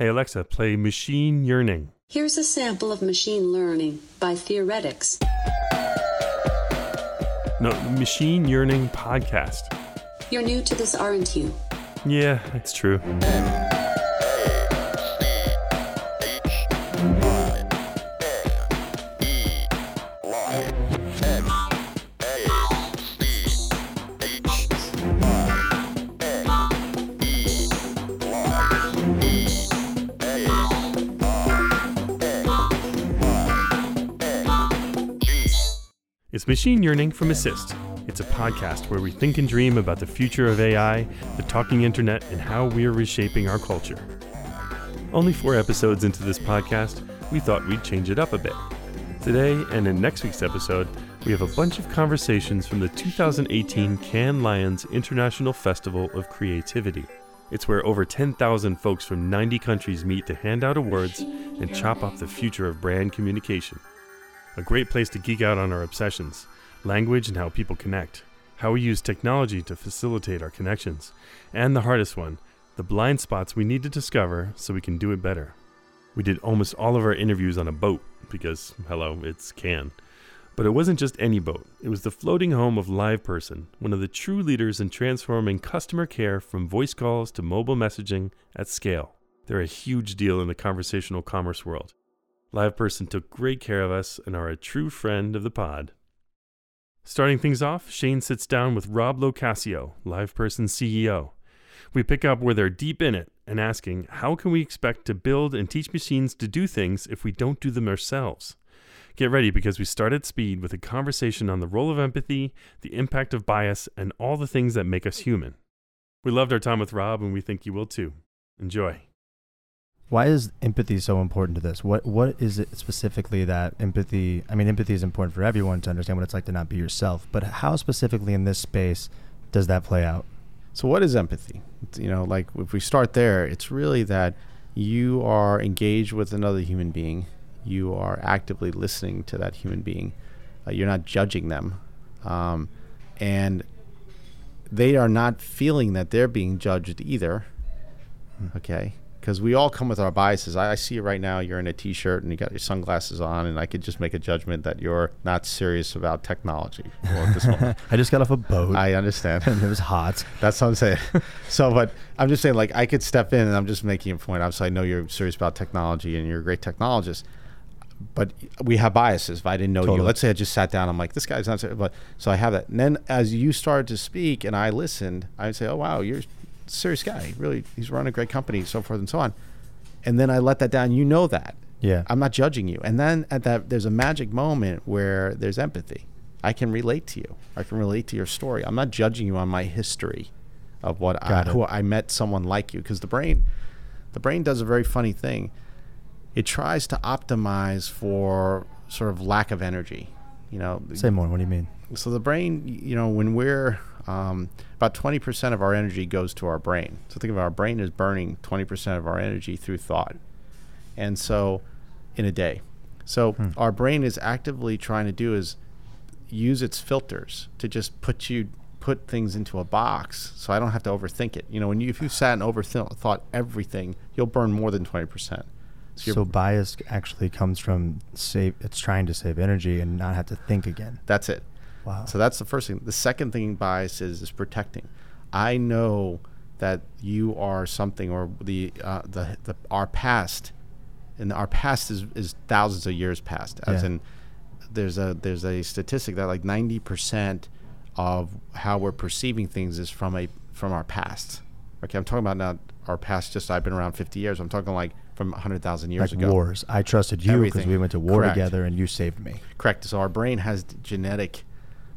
Hey Alexa, play Machine Yearning. Here's a sample of Machine Learning by Theoretics. No, Machine Yearning Podcast. You're new to this, aren't you? Yeah, it's true. Machine Yearning from Assist. It's a podcast where we think and dream about the future of AI, the talking internet, and how we're reshaping our culture. Only four episodes into this podcast, we thought we'd change it up a bit. Today and in next week's episode, we have a bunch of conversations from the 2018 Cannes Lions International Festival of Creativity. It's where over 10,000 folks from 90 countries meet to hand out awards and chop up the future of brand communication. A great place to geek out on our obsessions, language and how people connect, how we use technology to facilitate our connections, and the hardest one, the blind spots we need to discover so we can do it better. We did almost all of our interviews on a boat because, hello, it's Cannes. But it wasn't just any boat, it was the floating home of LivePerson, one of the true leaders in transforming customer care from voice calls to mobile messaging at scale. They're a huge deal in the conversational commerce world. LivePerson took great care of us and are a true friend of the pod. Starting things off, Shane sits down with Rob Locascio, LivePerson CEO. We pick up where they're deep in it and asking, how can we expect to build and teach machines to do things if we don't do them ourselves? Get ready because we start at speed with a conversation on the role of empathy, the impact of bias, and all the things that make us human. We loved our time with Rob and we think you will too. Enjoy. Why is empathy so important to this? What what is it specifically that empathy? I mean, empathy is important for everyone to understand what it's like to not be yourself. But how specifically in this space does that play out? So, what is empathy? You know, like if we start there, it's really that you are engaged with another human being. You are actively listening to that human being. Uh, you're not judging them, um, and they are not feeling that they're being judged either. Hmm. Okay, because we all come with our biases. I, I, see you right now. You're in a t-shirt and you got your sunglasses on, and I could just make a judgment that you're not serious about technology. I just got off a boat. I understand. And it was hot. That's what I'm saying. so, but I'm just saying, like, I could step in and I'm just making a point. Obviously, I know you're serious about technology and you're a great technologist. But we have biases. If I didn't know totally. you, let's say I just sat down, I'm like, this guy's not. Serious. But so I have that. And then as you started to speak and I listened, I would say, oh wow, you're serious guy. Really, he's running a great company, so forth and so on. And then I let that down. You know that. Yeah. I'm not judging you. And then at that, there's a magic moment where there's empathy. I can relate to you. I can relate to your story. I'm not judging you on my history of what I, who I met someone like you because the brain, the brain does a very funny thing. It tries to optimize for sort of lack of energy. You know. Say more. What do you mean? So the brain, you know, when we're um, about 20% of our energy goes to our brain. So think of our brain is burning 20% of our energy through thought. And so in a day. So hmm. our brain is actively trying to do is use its filters to just put you put things into a box so I don't have to overthink it. You know, when you if you sat and overthought everything, you'll burn more than 20%. So, so bias actually comes from save it's trying to save energy and not have to think again. That's it. Wow. So that's the first thing. The second thing bias is is protecting. I know that you are something, or the uh, the, the our past, and our past is, is thousands of years past. As yeah. in, there's a there's a statistic that like ninety percent of how we're perceiving things is from a from our past. Okay, I'm talking about now our past. Just I've been around 50 years. I'm talking like from 100,000 years like ago. Wars. I trusted you because we went to war Correct. together, and you saved me. Correct. So our brain has genetic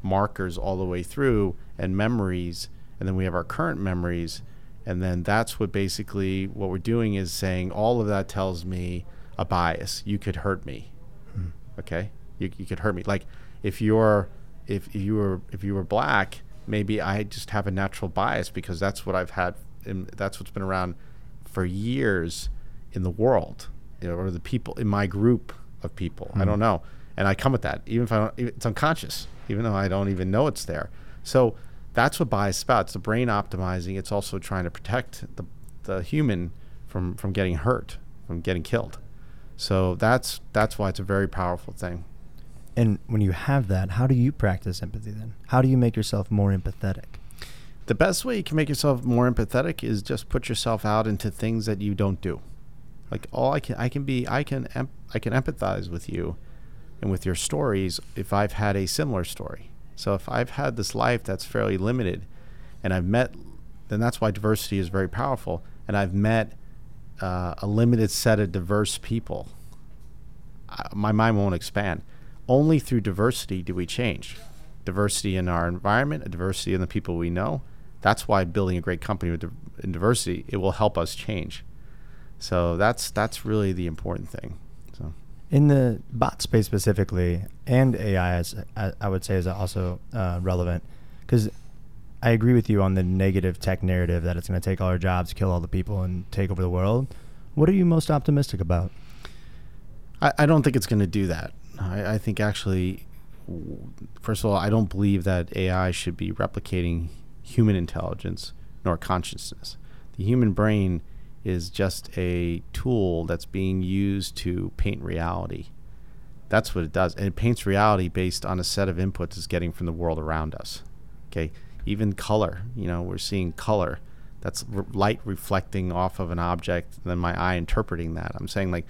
markers all the way through and memories and then we have our current memories and then that's what basically what we're doing is saying all of that tells me a bias. You could hurt me. Hmm. okay? You, you could hurt me. Like if you're if you were if you were black maybe i just have a natural bias because that's what i've had and that's what's been around for years in the world you know, or the people in my group of people. Hmm. i don't know and i come with that even if i don't it's unconscious even though I don't even know it's there. So that's what bias is about. It's the brain optimizing. It's also trying to protect the, the human from from getting hurt, from getting killed. So that's that's why it's a very powerful thing. And when you have that, how do you practice empathy then? How do you make yourself more empathetic? The best way you can make yourself more empathetic is just put yourself out into things that you don't do. Like all I can I can be I can I can empathize with you and with your stories if I've had a similar story. So if I've had this life that's fairly limited and I've met then that's why diversity is very powerful and I've met uh, a limited set of diverse people. I, my mind won't expand. Only through diversity do we change. Diversity in our environment, a diversity in the people we know. That's why building a great company with di- diversity it will help us change. So that's that's really the important thing. In the bot space specifically, and AI, I, I would say, is also uh, relevant because I agree with you on the negative tech narrative that it's going to take all our jobs, kill all the people, and take over the world. What are you most optimistic about? I, I don't think it's going to do that. I, I think actually, first of all, I don't believe that AI should be replicating human intelligence nor consciousness. The human brain is just a tool that's being used to paint reality. That's what it does. And it paints reality based on a set of inputs it's getting from the world around us. Okay. Even color, you know, we're seeing color. That's r- light reflecting off of an object, and then my eye interpreting that. I'm saying, like,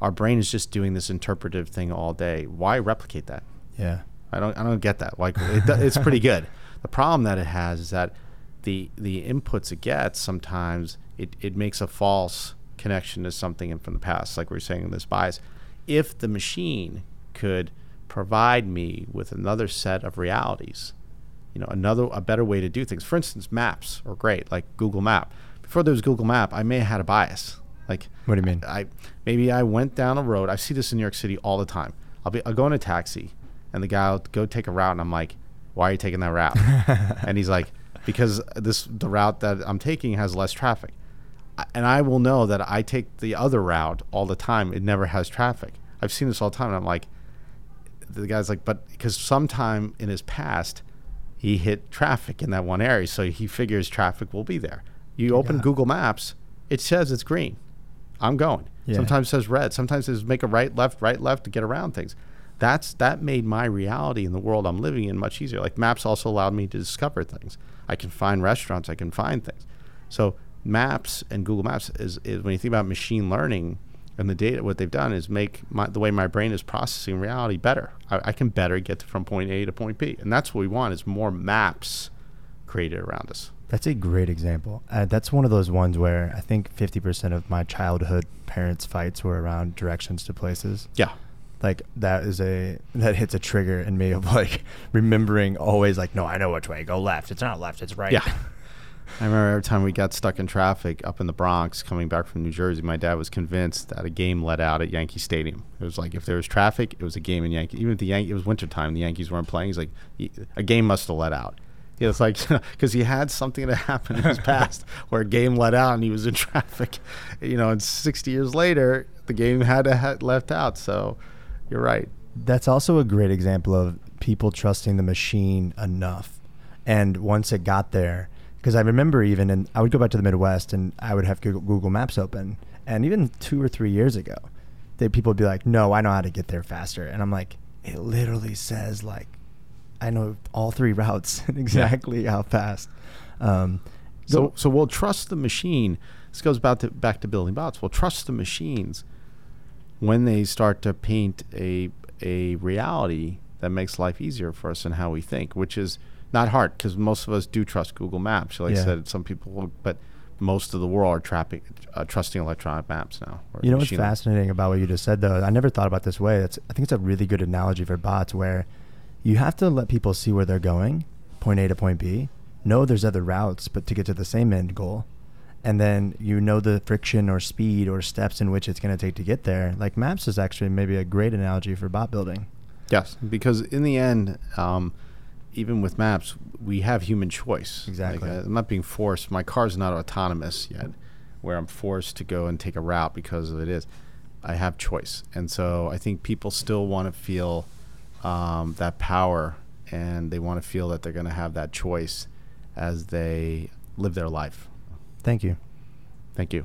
our brain is just doing this interpretive thing all day. Why replicate that? Yeah. I don't I don't get that. Like it, it's pretty good. The problem that it has is that the the inputs it gets sometimes it, it makes a false connection to something from the past, like we were saying in this bias. If the machine could provide me with another set of realities, you know, another a better way to do things. For instance, maps are great, like Google Map. Before there was Google Map, I may have had a bias. Like What do you mean? I maybe I went down a road. I see this in New York City all the time. I'll be I'll go in a taxi, and the guy will go take a route, and I'm like, "Why are you taking that route?" and he's like, "Because this the route that I'm taking has less traffic." And I will know that I take the other route all the time. It never has traffic. I've seen this all the time. And I'm like, the guy's like, but because sometime in his past, he hit traffic in that one area, so he figures traffic will be there. You open Yeah. Google Maps, it says it's green. I'm going. Yeah. Sometimes it says red. Sometimes it says make a right, left, right, left to get around things. That's that made my reality in the world I'm living in much easier. Like maps also allowed me to discover things. I can find restaurants. I can find things. So maps and Google Maps is, is when you think about machine learning and the data, what they've done is make my, the way my brain is processing reality better. I, I can better get from point A to point B, and that's what we want is more maps created around us. That's a great example. Uh, that's one of those ones where I think 50% of my childhood parents' fights were around directions to places. Yeah. Like that is a that hits a trigger in me of like remembering always like no I know which way go left it's not left it's right Yeah. I remember every time we got stuck in traffic up in the Bronx coming back from New Jersey, my dad was convinced that a game let out at Yankee Stadium. It was like if there was traffic, it was a game in Yankee. Even if the Yankee, it was wintertime, the Yankees weren't playing. He's like, a game must have let out. Yeah, it's like because he had something that happened in his past where a game let out and he was in traffic. You know, and 60 years later, the game had to have left out. So you're right. That's also a great example of people trusting the machine enough. And once it got there, because I remember even, and I would go back to the Midwest and I would have Google, Google Maps open. And even two or three years ago, they, people would be like, no, I know how to get there faster. And I'm like, it literally says, like, I know all three routes and exactly how fast. Um, So, so we'll trust the machine. This goes back to back to building bots. We'll trust the machines when they start to paint a a reality that makes life easier for us and how we think, which is not hard because most of us do trust Google Maps. Like Yeah. I said, some people, but most of the world are trapping, uh, trusting electronic maps now. You know what's fascinating about what you just said, though? I never thought about this way. It's, I think it's a really good analogy for bots where you have to let people see where they're going, point A to point B, know there's other routes, but to get to the same end goal. And then you know the friction or speed or steps in which it's going to take to get there. Like maps is actually maybe a great analogy for bot building. Yes, because in the end, um, even with maps, we have human choice. Exactly. Like, uh, I'm not being forced. My car's not autonomous yet, where I'm forced to go and take a route because of it is. I have choice, and so I think people still want to feel um, that power, and they want to feel that they're going to have that choice as they live their life. Thank you. Thank you.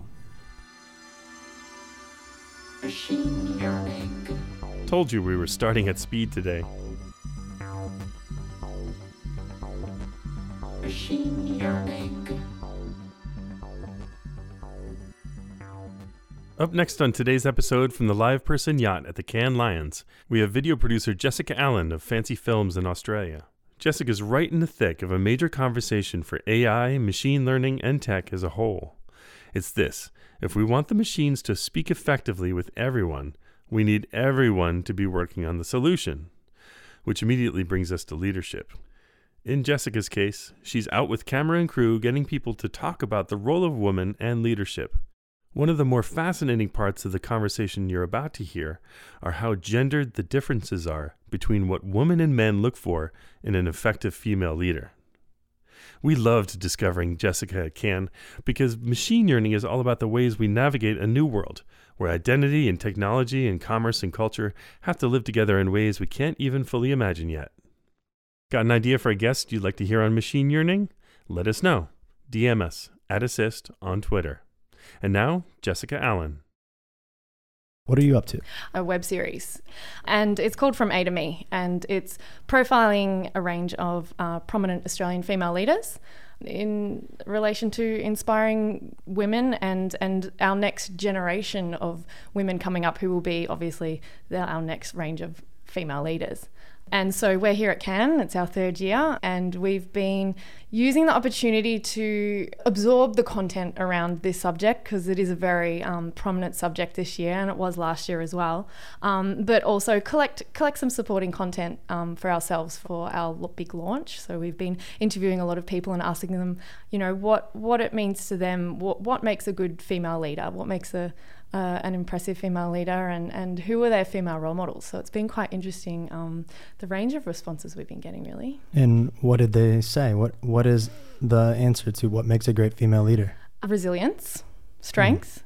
Told you we were starting at speed today. Up next on today's episode from the LivePerson yacht at the Cannes Lions, we have video producer Jessica Allen of Fancy Films in Australia. Jessica's right in the thick of a major conversation for AI, machine learning, and tech as a whole. It's this if we want the machines to speak effectively with everyone, we need everyone to be working on the solution, which immediately brings us to leadership. In Jessica's case, she's out with camera and crew getting people to talk about the role of woman and leadership. One of the more fascinating parts of the conversation you're about to hear are how gendered the differences are between what women and men look for in an effective female leader. We loved discovering Jessica Cannes because machine learning is all about the ways we navigate a new world where identity and technology and commerce and culture have to live together in ways we can't even fully imagine yet. Got an idea for a guest you'd like to hear on Machine Yearning? Let us know. DM us at Assist on Twitter. And now, Jessica Allen. What are you up to? a web series. And it's called From A to Me. And it's profiling a range of uh, prominent Australian female leaders in relation to inspiring women and, and our next generation of women coming up who will be obviously the, our next range of female leaders. And so we're here at Cannes, it's our third year, and we've been using the opportunity to absorb the content around this subject because it is a very um, prominent subject this year, and it was last year as well. Um, but also collect collect some supporting content um, for ourselves for our big launch. So we've been interviewing a lot of people and asking them, you know, what what it means to them, what what makes a good female leader, what makes a uh, an impressive female leader and, and who are their female role models. So it's been quite interesting um, the range of responses we've been getting, really. And what did they say? What What is the answer to what makes a great female leader? Resilience, strength.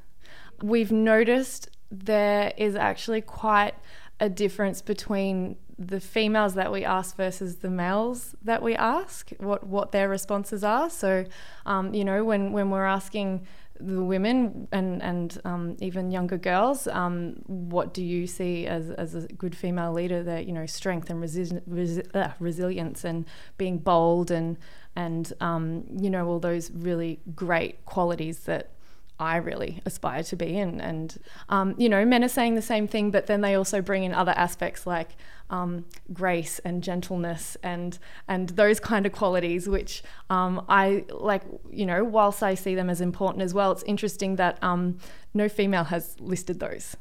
Mm. We've noticed there is actually quite a difference between the females that we ask versus the males that we ask, what, what their responses are. So, um, you know, when, when we're asking the women and and um, even younger girls, um, what do you see as, as a good female leader? That you know, strength and resi- resi- uh, resilience and being bold and and um, you know all those really great qualities that I really aspire to be. And, and um, you know, men are saying the same thing, but then they also bring in other aspects like um, grace and gentleness and and those kind of qualities, which um, I like. You know, whilst I see them as important as well, it's interesting that um, no female has listed those.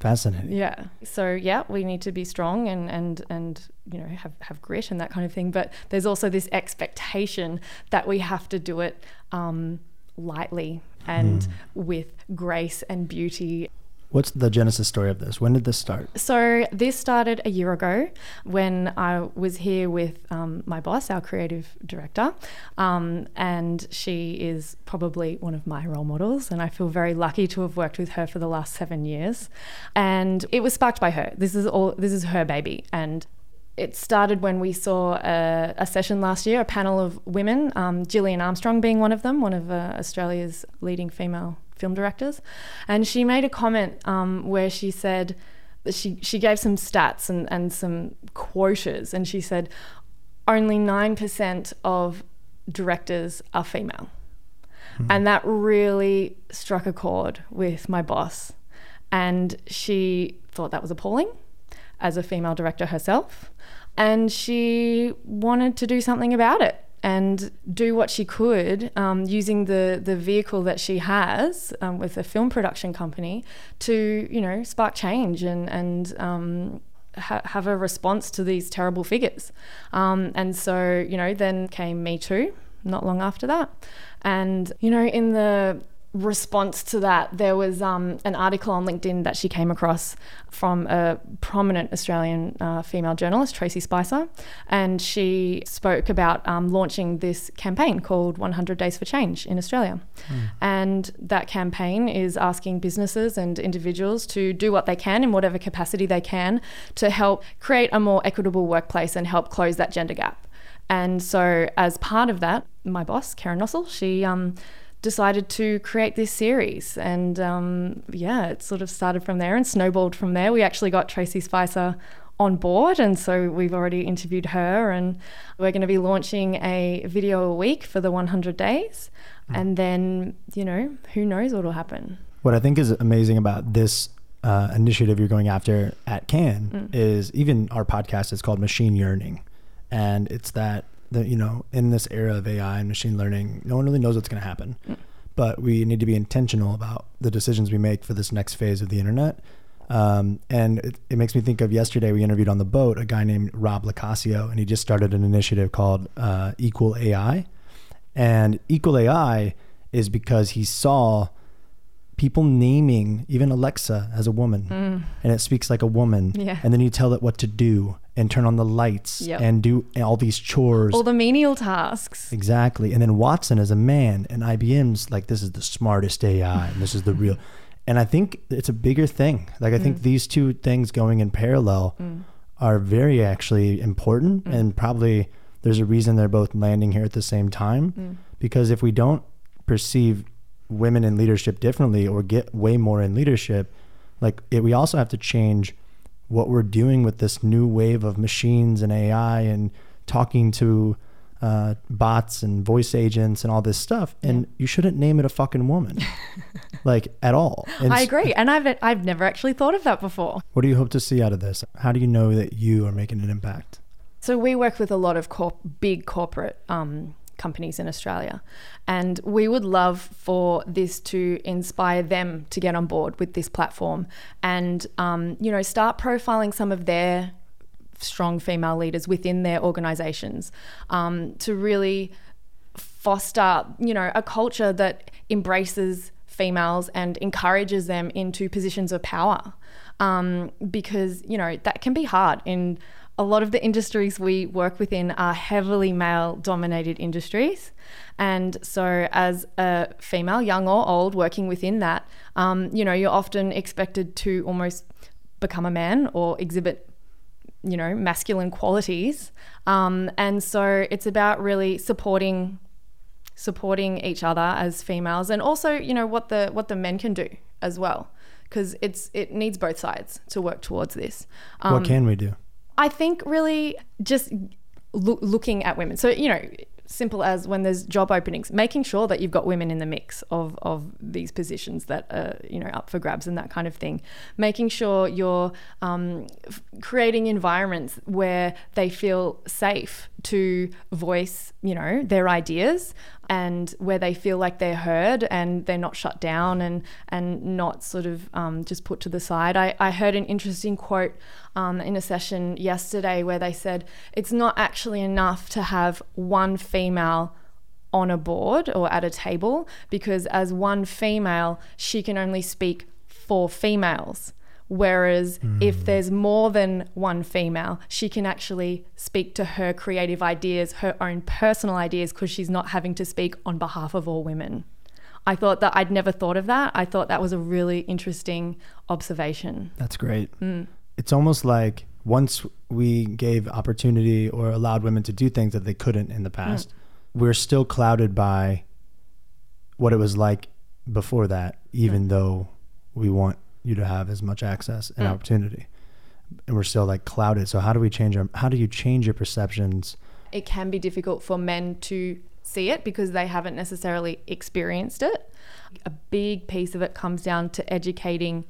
Fascinating. Yeah. So yeah, we need to be strong and and and you know have have grit and that kind of thing. But there's also this expectation that we have to do it um, lightly and mm. with grace and beauty. What's the genesis story of this? When did this start? So, this started a year ago when I was here with um, my boss, our creative director, um, and she is probably one of my role models. And I feel very lucky to have worked with her for the last seven years. And it was sparked by her. This is all. This is her baby, and it started when we saw a, a, session last year, a panel of women, um, Gillian Armstrong being one of them, one of uh, Australia's leading female film directors. And she made a comment um, where she said, she, she gave some stats and, and some quotas, and she said, only 9% of directors are female. Mm-hmm. And that really struck a chord with my boss. And she thought that was appalling as a female director herself. And she wanted to do something about it and do what she could um, using the, the vehicle that she has um, with a film production company to, you know, spark change and, and um, ha- have a response to these terrible figures. Um, and so, you know, then came Me Too not long after that. And, you know, in the response to that, there was um, an article on LinkedIn that she came across from a prominent Australian uh, female journalist, Tracey Spicer, and she spoke about um, launching this campaign called 100 Days for Change in Australia. Mm. And that campaign is asking businesses and individuals to do what they can in whatever capacity they can to help create a more equitable workplace and help close that gender gap. And so, as part of that, my boss, Karen Nossel, she um, decided to create this series. And um, yeah, it sort of started from there and snowballed from there. We actually got Tracey Spicer on board, and so we've already interviewed her, and we're going to be launching a video a week for the 100 days. And then, you know, who knows what will happen. What I think is amazing about this uh, initiative you're going after at Cannes is even our podcast is called Machine Yearning, and it's that that you know in this era of AI and machine learning, no one really knows what's going to happen, but we need to be intentional about the decisions we make for this next phase of the internet. Um, and it, it makes me think of yesterday we interviewed on the boat a guy named Rob LoCascio, and he just started an initiative called uh, Equal AI. And Equal AI is because he saw people naming even Alexa as a woman, mm. and it speaks like a woman. Yeah. And then you tell it what to do and turn on the lights Yep. and do all these chores. All the menial tasks. Exactly. And then Watson is a man, and IBM's like, this is the smartest AI, and this is the real. And I think it's a bigger thing. Like, I think mm. these two things going in parallel mm. are very actually important, and probably there's a reason they're both landing here at the same time. Because if we don't perceive women in leadership differently or get way more in leadership, like, it, we also have to change what we're doing with this new wave of machines and AI and talking to uh, bots and voice agents and all this stuff. And you shouldn't name it a fucking woman, like at all. I agree. And I've, I've never actually thought of that before. What do you hope to see out of this? How do you know that you are making an impact? So we work with a lot of corp- big corporate um, companies in Australia, and we would love for this to inspire them to get on board with this platform, and um, you know start profiling some of their strong female leaders within their organisations um, to really foster, you know, a culture that embraces females and encourages them into positions of power. Um, because, you know, that can be hard in a lot of the industries we work within are heavily male dominated industries. And so, as a female, young or old, working within that, um, you know, you're often expected to almost become a man or exhibit you know masculine qualities um, and so it's about really supporting supporting each other as females and also you know what the what the men can do as well because it's it needs both sides to work towards this um, what can we do? I think really just loo- looking at women. So, you know, simple as when there's job openings, making sure that you've got women in the mix of, of these positions that are, you know, up for grabs and that kind of thing. Making sure you're um, creating environments where they feel safe to voice, you know, their ideas and where they feel like they're heard and they're not shut down and and not sort of um, just put to the side. I, I heard an interesting quote um, in a session yesterday where they said it's not actually enough to have one female on a board or at a table because as one female she can only speak for females. Whereas hmm. if there's more than one female, she can actually speak to her creative ideas, her own personal ideas, because she's not having to speak on behalf of all women. I thought that I'd never thought of that. I thought that was a really interesting observation. That's great. Hmm. It's almost like once we gave opportunity or allowed women to do things that they couldn't in the hmm. past, we're still clouded by what it was like before that, even though we want you to have as much access and hmm. opportunity. And we're still like clouded. So how do we change our how do you change your perceptions? It can be difficult for men to see it because they haven't necessarily experienced it. A big piece of it comes down to educating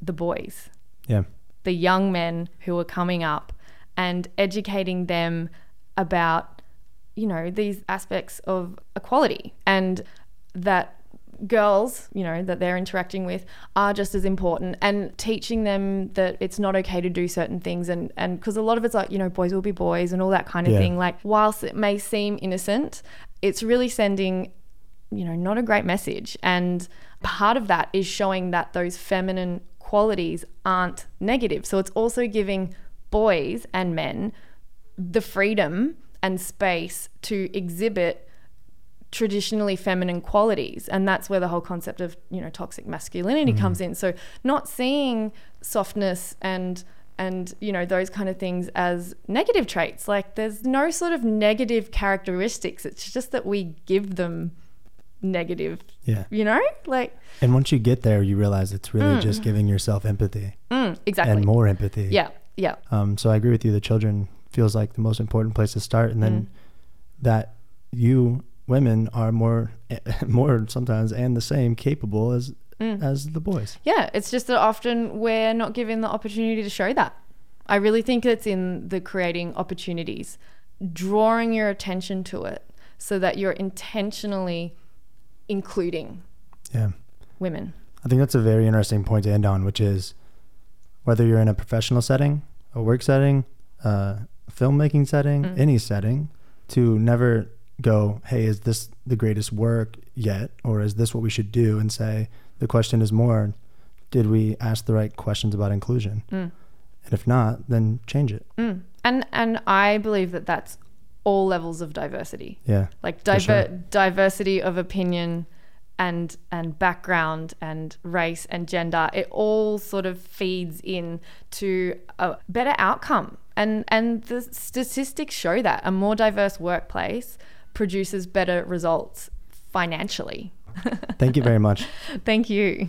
the boys. Yeah. the young men who are coming up and educating them about you know these aspects of equality and that girls you know that they're interacting with are just as important and teaching them that it's not okay to do certain things and and because a lot of it's like you know boys will be boys and all that kind of Yeah. thing like whilst it may seem innocent it's really sending you know, not a great message. And part of that is showing that those feminine qualities aren't negative. So it's also giving boys and men the freedom and space to exhibit traditionally feminine qualities and that's where the whole concept of you know toxic masculinity comes in so not seeing softness and and you know those kind of things as negative traits like there's no sort of negative characteristics it's just that we give them negative. Yeah. You know, like And once you get there, you realize it's really Mm. just giving yourself empathy mm, exactly. and more empathy. Yeah, yeah, Um, so I agree with you. The children feels like the most important place to start, and then Mm. that you women are more, more sometimes and the same capable as Mm. as the boys. yeah. It's just that often we're not given the opportunity to show that. I really think it's in the creating opportunities, drawing your attention to it, so that you're intentionally including Yeah. women. I think that's a very interesting point to end on, which is whether you're in a professional setting, a work setting, a filmmaking setting, Mm. any setting, to never go, hey, is this the greatest work yet? Or is this what we should do? And say, the question is more, did we ask the right questions about inclusion? Mm. And if not, then change it. Mm. And and I believe that that's all levels of diversity. Yeah. like diver- sure. diversity of opinion and and background and race and gender it all sort of feeds in to a better outcome and and the statistics show that a more diverse workplace produces better results financially Thank you very much. thank you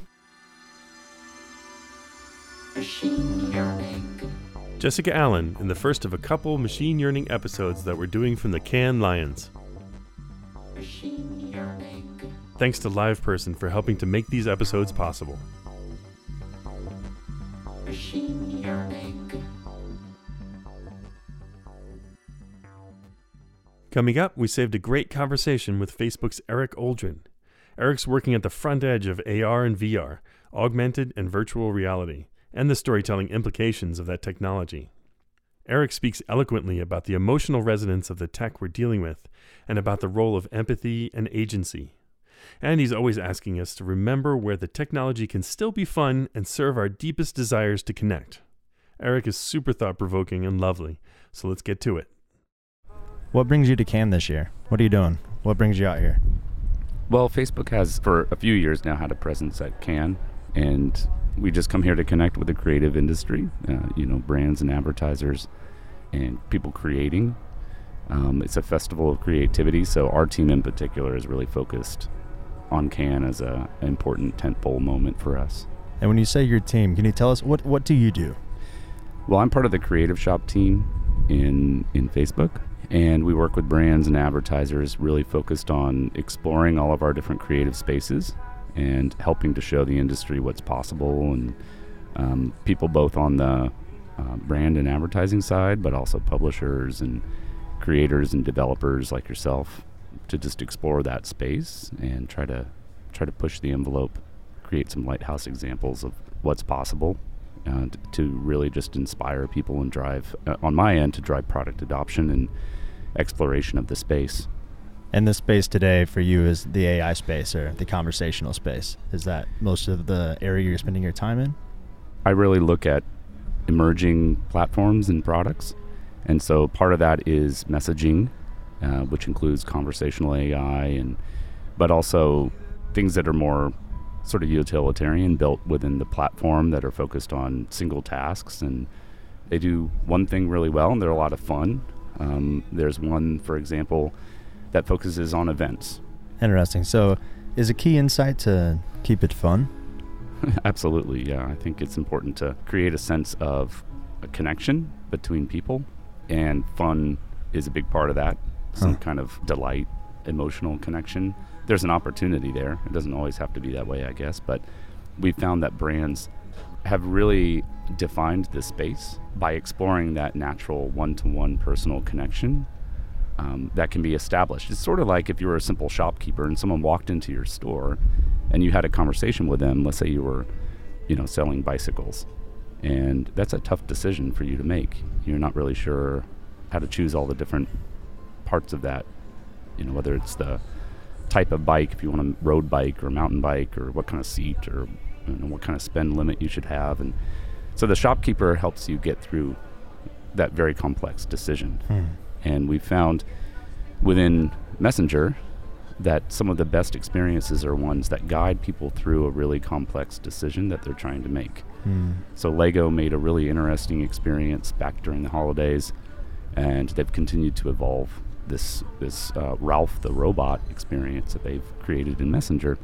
Jessica Allen in the first of a couple machine yearning episodes that we're doing from the Cannes Lions. Thanks to LivePerson for helping to make these episodes possible. Coming up, we saved a great conversation with Facebook's Eric Oldrin. Eric's working at the front edge of AR and VR, augmented and virtual reality, and the storytelling implications of that technology. Eric speaks eloquently about the emotional resonance of the tech we're dealing with and about the role of empathy and agency. And he's always asking us to remember where the technology can still be fun and serve our deepest desires to connect. Eric is super thought provoking and lovely, so let's get to it. What brings you to Cannes this year? What are you doing? What brings you out here? Well, Facebook has for a few years now had a presence at Cannes, and we just come here to connect with the creative industry, uh, you know, brands and advertisers, and people creating. Um, it's a festival of creativity, so our team in particular is really focused on Cannes as a, an important tentpole moment for us. And when you say your team, can you tell us what what do you do? Well, I'm part of the creative shop team in in Facebook, and we work with brands and advertisers, really focused on exploring all of our different creative spaces and helping to show the industry what's possible and um, people both on the uh, brand and advertising side, but also publishers and creators and developers like yourself to just explore that space and try to try to push the envelope, create some lighthouse examples of what's possible uh, to really just inspire people and drive, uh, on my end, to drive product adoption and exploration of the space. And the space today for you is the AI space or the conversational space. Is that most of the area you're spending your time in? I really look at emerging platforms and products. And so part of that is messaging, uh, which includes conversational AI, and but also things that are more sort of utilitarian, built within the platform that are focused on single tasks, and they do one thing really well, and they're a lot of fun. Um, there's one, for example, that focuses on events. Interesting. So, is a key insight to keep it fun? Absolutely, yeah. I think it's important to create a sense of a connection between people, and fun is a big part of that. Some Huh. kind of delight, emotional connection. There's an opportunity there. It doesn't always have to be that way, I guess, but we found that brands have really defined this space by exploring that natural one to one personal connection um, that can be established. It's sort of like if you were a simple shopkeeper and someone walked into your store and you had a conversation with them. Let's say you were, you know, selling bicycles, and that's a tough decision for you to make. You're not really sure how to choose all the different parts of that. You know, whether it's the type of bike, if you want a road bike or mountain bike, or what kind of seat, or know, what kind of spend limit you should have, and so the shopkeeper helps you get through that very complex decision. Hmm. And we found within Messenger that some of the best experiences are ones that guide people through a really complex decision that they're trying to make. Hmm. So Lego made a really interesting experience back during the holidays, and they've continued to evolve this this uh, Ralph the robot experience that they've created in Messenger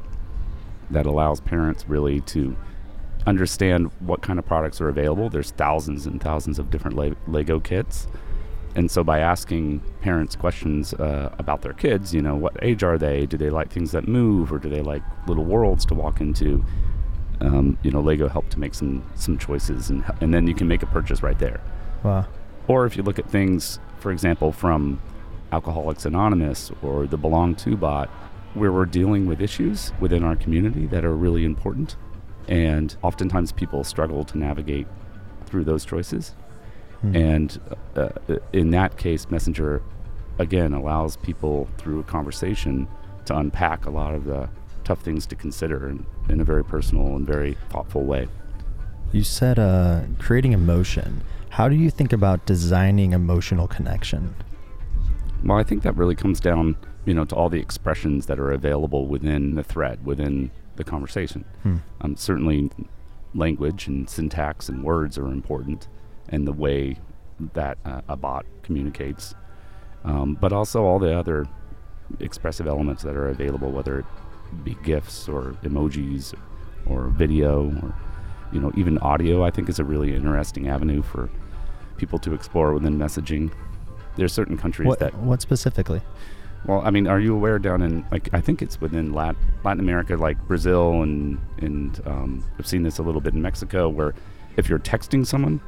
that allows parents really to understand what kind of products are available. There's thousands and thousands of different Le- Lego kits. And so by asking parents questions uh, about their kids, you know, what age are they? Do they like things that move or do they like little worlds to walk into? Um, you know, Lego help to make some some choices and and then you can make a purchase right there. Wow. Or if you look at things, for example, from Alcoholics Anonymous or the Belong To bot, where we're dealing with issues within our community that are really important. And oftentimes people struggle to navigate through those choices. Hmm. And uh, uh, in that case, Messenger, again, allows people through a conversation to unpack a lot of the tough things to consider in, in a very personal and very thoughtful way. You said uh, creating emotion. How do you think about designing emotional connection? Well, I think that really comes down, you know, to all the expressions that are available within the thread, within the conversation. Hmm. Um, certainly, language and syntax and words are important, and the way that uh, a bot communicates, um, but also all the other expressive elements that are available, whether it be GIFs or emojis or video or you know even audio. I think is a really interesting avenue for people to explore within messaging. There's certain countries What, that what specifically? Well, I mean, are you aware down in like I think it's within Lat- Latin America, like Brazil, and and um, I've seen this a little bit in Mexico, where if you're texting someone,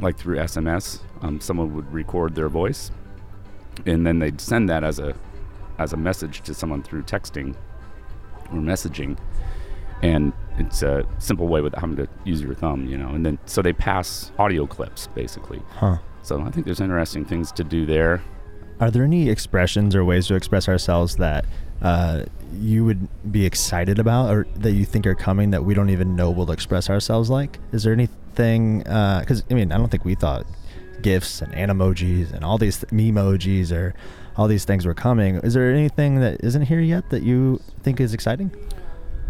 like through SMS, um, someone would record their voice, and then they'd send that as a as a message to someone through texting or messaging, and it's a simple way without having to use your thumb, you know. And then so they pass audio clips basically. Huh. So I think there's interesting things to do there. Are there any expressions or ways to express ourselves that uh, you would be excited about or that you think are coming that we don't even know we'll express ourselves like? Is there anything? Because, I mean, I don't think we thought GIFs and animojis and all these th- memojis or all these things were coming. Is there anything that isn't here yet that you think is exciting?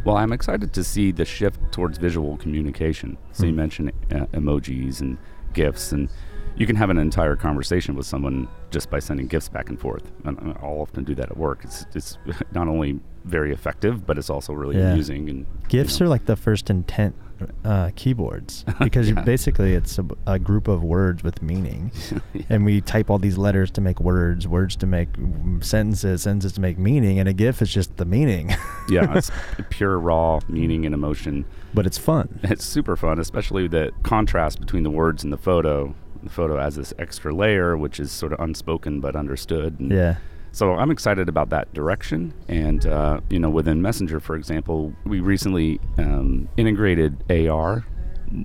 Well, I'm excited to see the shift towards visual communication. So you Hmm. mentioned uh, emojis and GIFs, and you can have an entire conversation with someone just by sending gifts back and forth. And I'll often do that at work. It's it's not only very effective, but it's also really Yeah. amusing. And GIFs you are like the first intent uh, keyboards because Yeah. basically it's a, a group of words with meaning. and we type all these letters to make words, words to make sentences, sentences to make meaning, and a GIF is just the meaning. yeah, it's pure raw meaning and emotion. but it's fun. It's super fun, especially the contrast between the words and the photo. The photo has this extra layer, which is sort of unspoken but understood. And Yeah. So I'm excited about that direction. And, uh, you know, within Messenger, for example, we recently um, integrated AR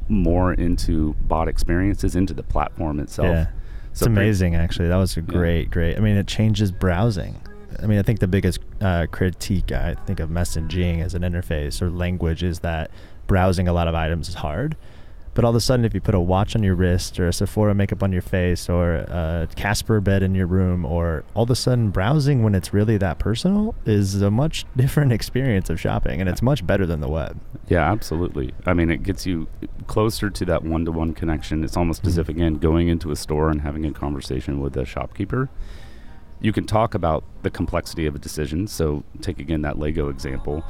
more into bot experiences, into the platform itself. Yeah. It's So pre- amazing, actually. That was a great, great. I mean, it changes browsing. I mean, I think the biggest uh, critique I think of messaging as an interface or language is that browsing a lot of items is hard. But all of a sudden, if you put a watch on your wrist or a Sephora makeup on your face or a Casper bed in your room, or all of a sudden browsing when it's really that personal is a much different experience of shopping, and it's much better than the web. Yeah, absolutely. I mean, it gets you closer to that one to one connection. It's almost as Mhm. if, again, going into a store and having a conversation with a shopkeeper. You can talk about the complexity of a decision. So, take again that Lego example.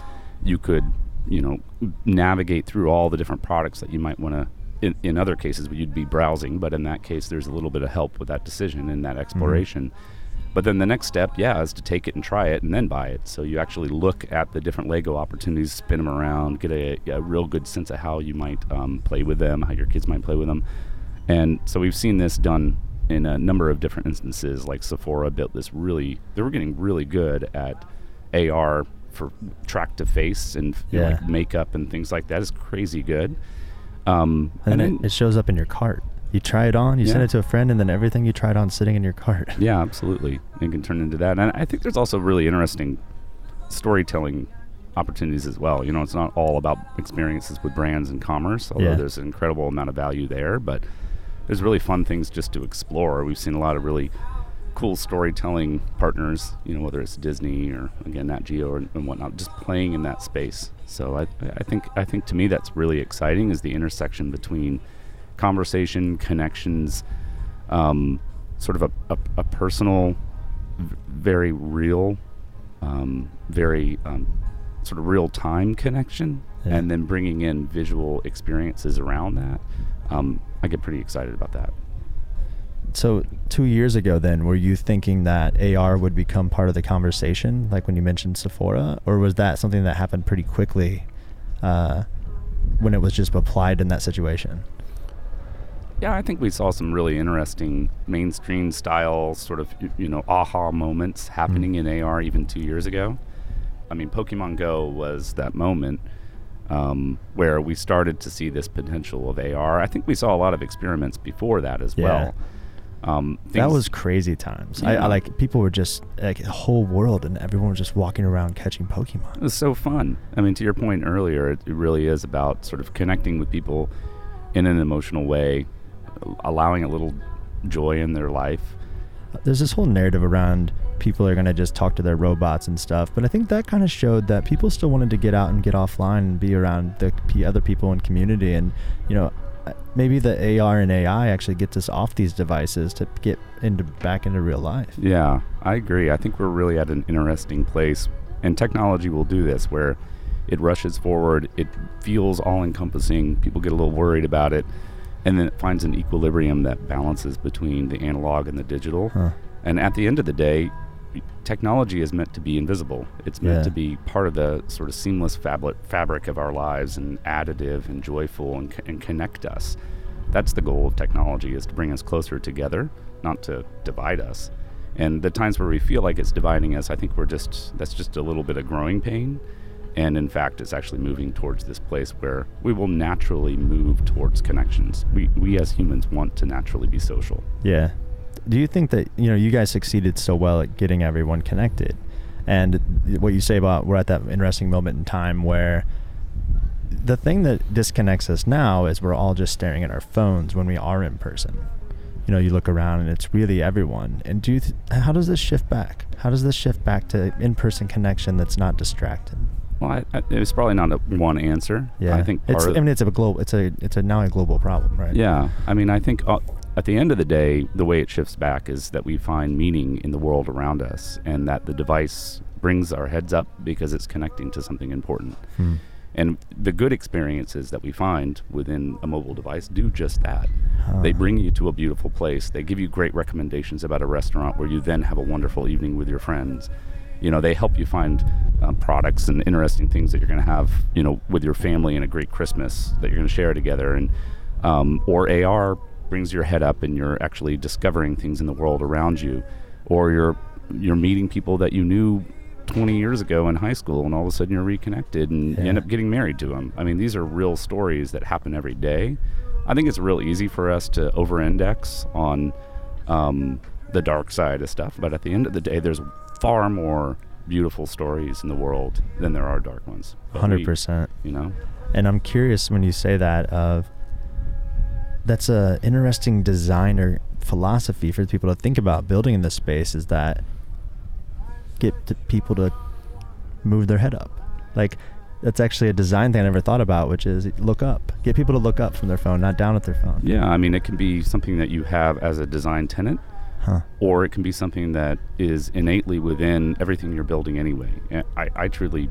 You could, you know, navigate through all the different products that you might want to. In, in other cases, you'd be browsing, but in that case, there's a little bit of help with that decision and that exploration. But then the next step, yeah, is to take it and try it and then buy it. So you actually look at the different Lego opportunities, spin them around, get a, a real good sense of how you might um, play with them, how your kids might play with them. And so we've seen this done in a number of different instances. Like Sephora built this really, they were getting really good at AR for track to face and Yeah. like makeup and things like that is crazy good. Um, And, and, then then, it shows up in your cart. You try it on, you send it to a friend, and then everything you tried on sitting in your cart. Yeah, absolutely. It can turn into that. And I think there's also really interesting storytelling opportunities as well. You know, it's not all about experiences with brands and commerce, although Yeah. there's an incredible amount of value there, but there's really fun things just to explore. We've seen a lot of really cool storytelling partners, you know, whether it's Disney or again Nat Geo or, and whatnot, just playing in that space. So I, I think I think to me that's really exciting is the intersection between conversation, connections, um, sort of a, a, a personal very real, um, very um, sort of real time connection, Yeah. and then bringing in visual experiences around that. Um, I get pretty excited about that. So two years ago, then, were you thinking that AR would become part of the conversation, like when you mentioned Sephora, or was that something that happened pretty quickly uh, when it was just applied in that situation? Yeah, I think we saw some really interesting mainstream style sort of you know aha moments happening in AR even two years ago. I mean, Pokemon Go was that moment um, where we started to see this potential of AR. I think we saw a lot of experiments before that as Yeah. well. Um, That was crazy times. I, Yeah. I like people were just like the whole world, and everyone was just walking around catching Pokemon. It was so fun. I mean, to your point earlier, it, it really is about sort of connecting with people in an emotional way, allowing a little joy in their life. There's this whole narrative around people are going to just talk to their robots and stuff, but I think that kind of showed that people still wanted to get out and get offline and be around the other people in community. And you know, maybe the AR and AI actually gets us off these devices to get into back into real life. Yeah, I agree. I think we're really at an interesting place, and technology will do this where it rushes forward, it feels all encompassing, people get a little worried about it, and then it finds an equilibrium that balances between the analog and the digital. Huh. And at the end of the day, technology is meant to be invisible. It's meant Yeah. to be part of the sort of seamless fabric fabric of our lives and additive and joyful and, and connect us. That's the goal of technology is to bring us closer together, not to divide us. And the times where we feel like it's dividing us, I think we're just that's just a little bit of growing pain. And in fact, it's actually moving towards this place where we will naturally move towards connections. We, we as humans want to naturally be social. Yeah. Do you think that you know you guys succeeded so well at getting everyone connected, and what you say about we're at that interesting moment in time where the thing that disconnects us now is we're all just staring at our phones when we are in person. You know, you look around and it's really everyone. And do you th- how does this shift back? How does this shift back to in-person connection that's not distracted? Well, I, I, it's probably not a one answer. Yeah, I think part it's. I mean, it's a global. It's a. It's a now a global problem, right? Yeah, I mean, I think uh, at the end of the day, the way it shifts back is that we find meaning in the world around us, and that the device brings our heads up because it's connecting to something important. Hmm. And the good experiences that we find within a mobile device do just that. They bring you to a beautiful place. They give you great recommendations about a restaurant where you then have a wonderful evening with your friends. You know, they help you find uh, products and interesting things that you're going to have, you know, with your family and a great Christmas that you're going to share together. And um, or AR brings your head up and you're actually discovering things in the world around you, or you're you're meeting people that you knew 20 years ago in high school, and all of a sudden you're reconnected and you end up getting married to them. I mean, these are real stories that happen every day. I think it's real easy for us to over-index on um, the dark side of stuff, but at the end of the day, there's far more beautiful stories in the world than there are dark ones. Hundred percent. You know. And I'm curious when you say that of that's a interesting design or philosophy for people to think about building in this space is that get people to move their head up. Like that's actually a design thing I never thought about, which is look up. Get people to look up from their phone, not down at their phone. Yeah, I mean, it can be something that you have as a design tenant, Huh. or it can be something that is innately within everything you're building anyway. I, I truly,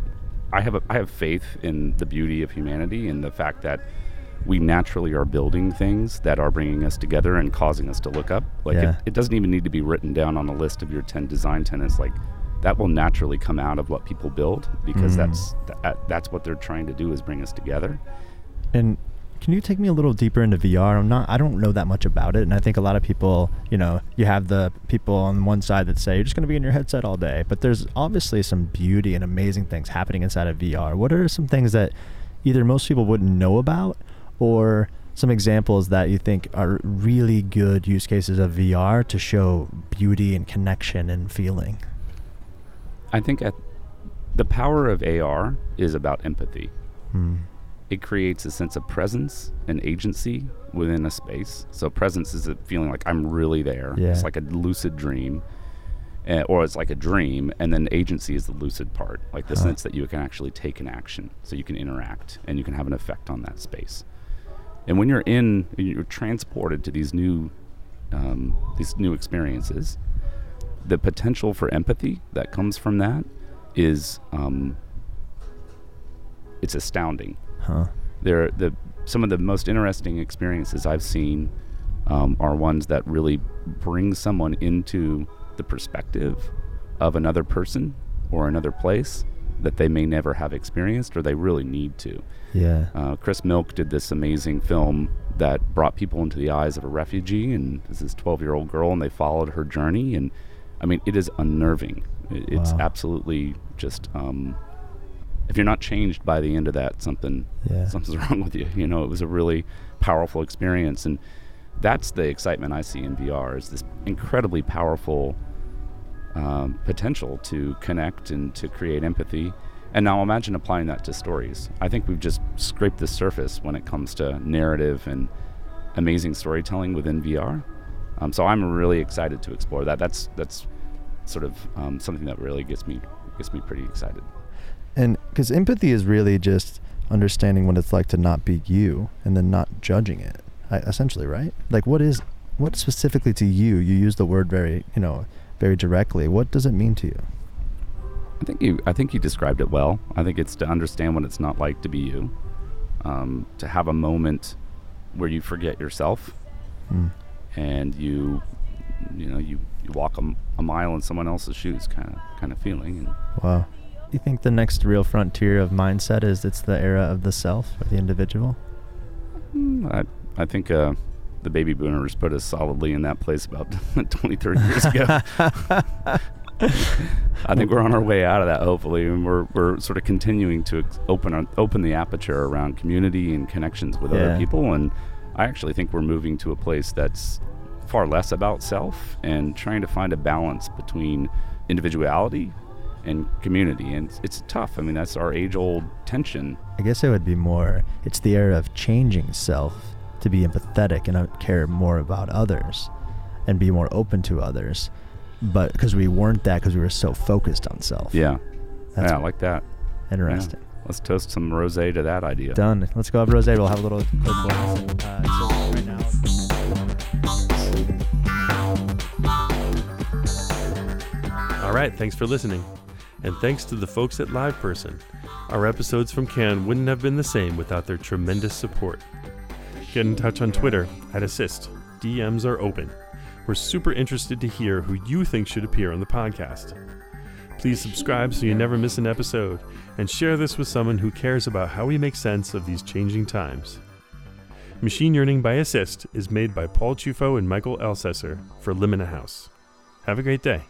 I have a, I have faith in the beauty of humanity and the fact that we naturally are building things that are bringing us together and causing us to look up. Like Yeah. it, it doesn't even need to be written down on a list of your 10 design tenants. Like that will naturally come out of what people build because Mm. that's that, that's what they're trying to do is bring us together. And can you take me a little deeper into VR? I'm not I don't know that much about it and I think a lot of people, you know, you have the people on one side that say you're just going to be in your headset all day, but there's obviously some beauty and amazing things happening inside of VR. What are some things that either most people wouldn't know about or some examples that you think are really good use cases of VR to show beauty and connection and feeling? I think at the power of AR is about empathy. Hmm. It creates a sense of presence and agency within a space. So presence is a feeling like I'm really there. Yeah. It's like a lucid dream, uh, or it's like a dream, and then agency is the lucid part, like the Huh. sense that you can actually take an action, so you can interact and you can have an effect on that space. And when you're in, you're transported to these new, um, these new experiences. the potential for empathy that comes from that is um, it's astounding. Huh. There, the some of the most interesting experiences I've seen um, are ones that really bring someone into the perspective of another person or another place that they may never have experienced or they really need to. Yeah. Uh, Chris Milk did this amazing film that brought people into the eyes of a refugee, and this is 12 year old girl, and they followed her journey. And I mean, it is unnerving. It's Wow. absolutely just. Um, if you're not changed by the end of that, something Yeah. something's wrong with you. You know, it was a really powerful experience, and that's the excitement I see in VR is this incredibly powerful um, potential to connect and to create empathy. And now imagine applying that to stories. I think we've just scraped the surface when it comes to narrative and amazing storytelling within VR. Um, so I'm really excited to explore that. That's that's sort of um, something that really gets me gets me pretty excited. And because empathy is really just understanding what it's like to not be you and then not judging it, essentially, right? Like, what is, what specifically to you? You use the word very, you know, very directly. What does it mean to you? I think you I think you described it well. I think it's to understand what it's not like to be you, um, to have a moment where you forget yourself Mm. and you you know you, you walk a mile in someone else's shoes kind of kind of feeling and Wow. Do you think the next real frontier of mindset is it's the era of the self or the individual? mm, I I think uh, the baby boomers put us solidly in that place about 20 30 years ago. I think we're on our way out of that hopefully and we're we're sort of continuing to open our, open the aperture around community and connections with Yeah. other people and I actually think we're moving to a place that's far less about self and trying to find a balance between individuality and community and it's, it's tough. I mean that's our age old tension. I guess it would be more, it's the era of changing self to be empathetic and uh, care more about others and be more open to others. But because we weren't that, because we were so focused on self. Yeah. That's yeah, I like that. interesting. Let's toast some rosé to that idea. Done. Let's go have rose. We'll have a little quick one. Uh, so right now. All right, thanks for listening. And thanks to the folks at LivePerson. Our episodes from Cannes wouldn't have been the same without their tremendous support. Get in touch on Twitter at Assist. DMs are open. We're super interested to hear who you think should appear on the podcast. Please subscribe so you never miss an episode, and share this with someone who cares about how we make sense of these changing times. Machine Yearning by Assist is made by Paul Chufo and Michael Elsesser for Limina House. Have a great day.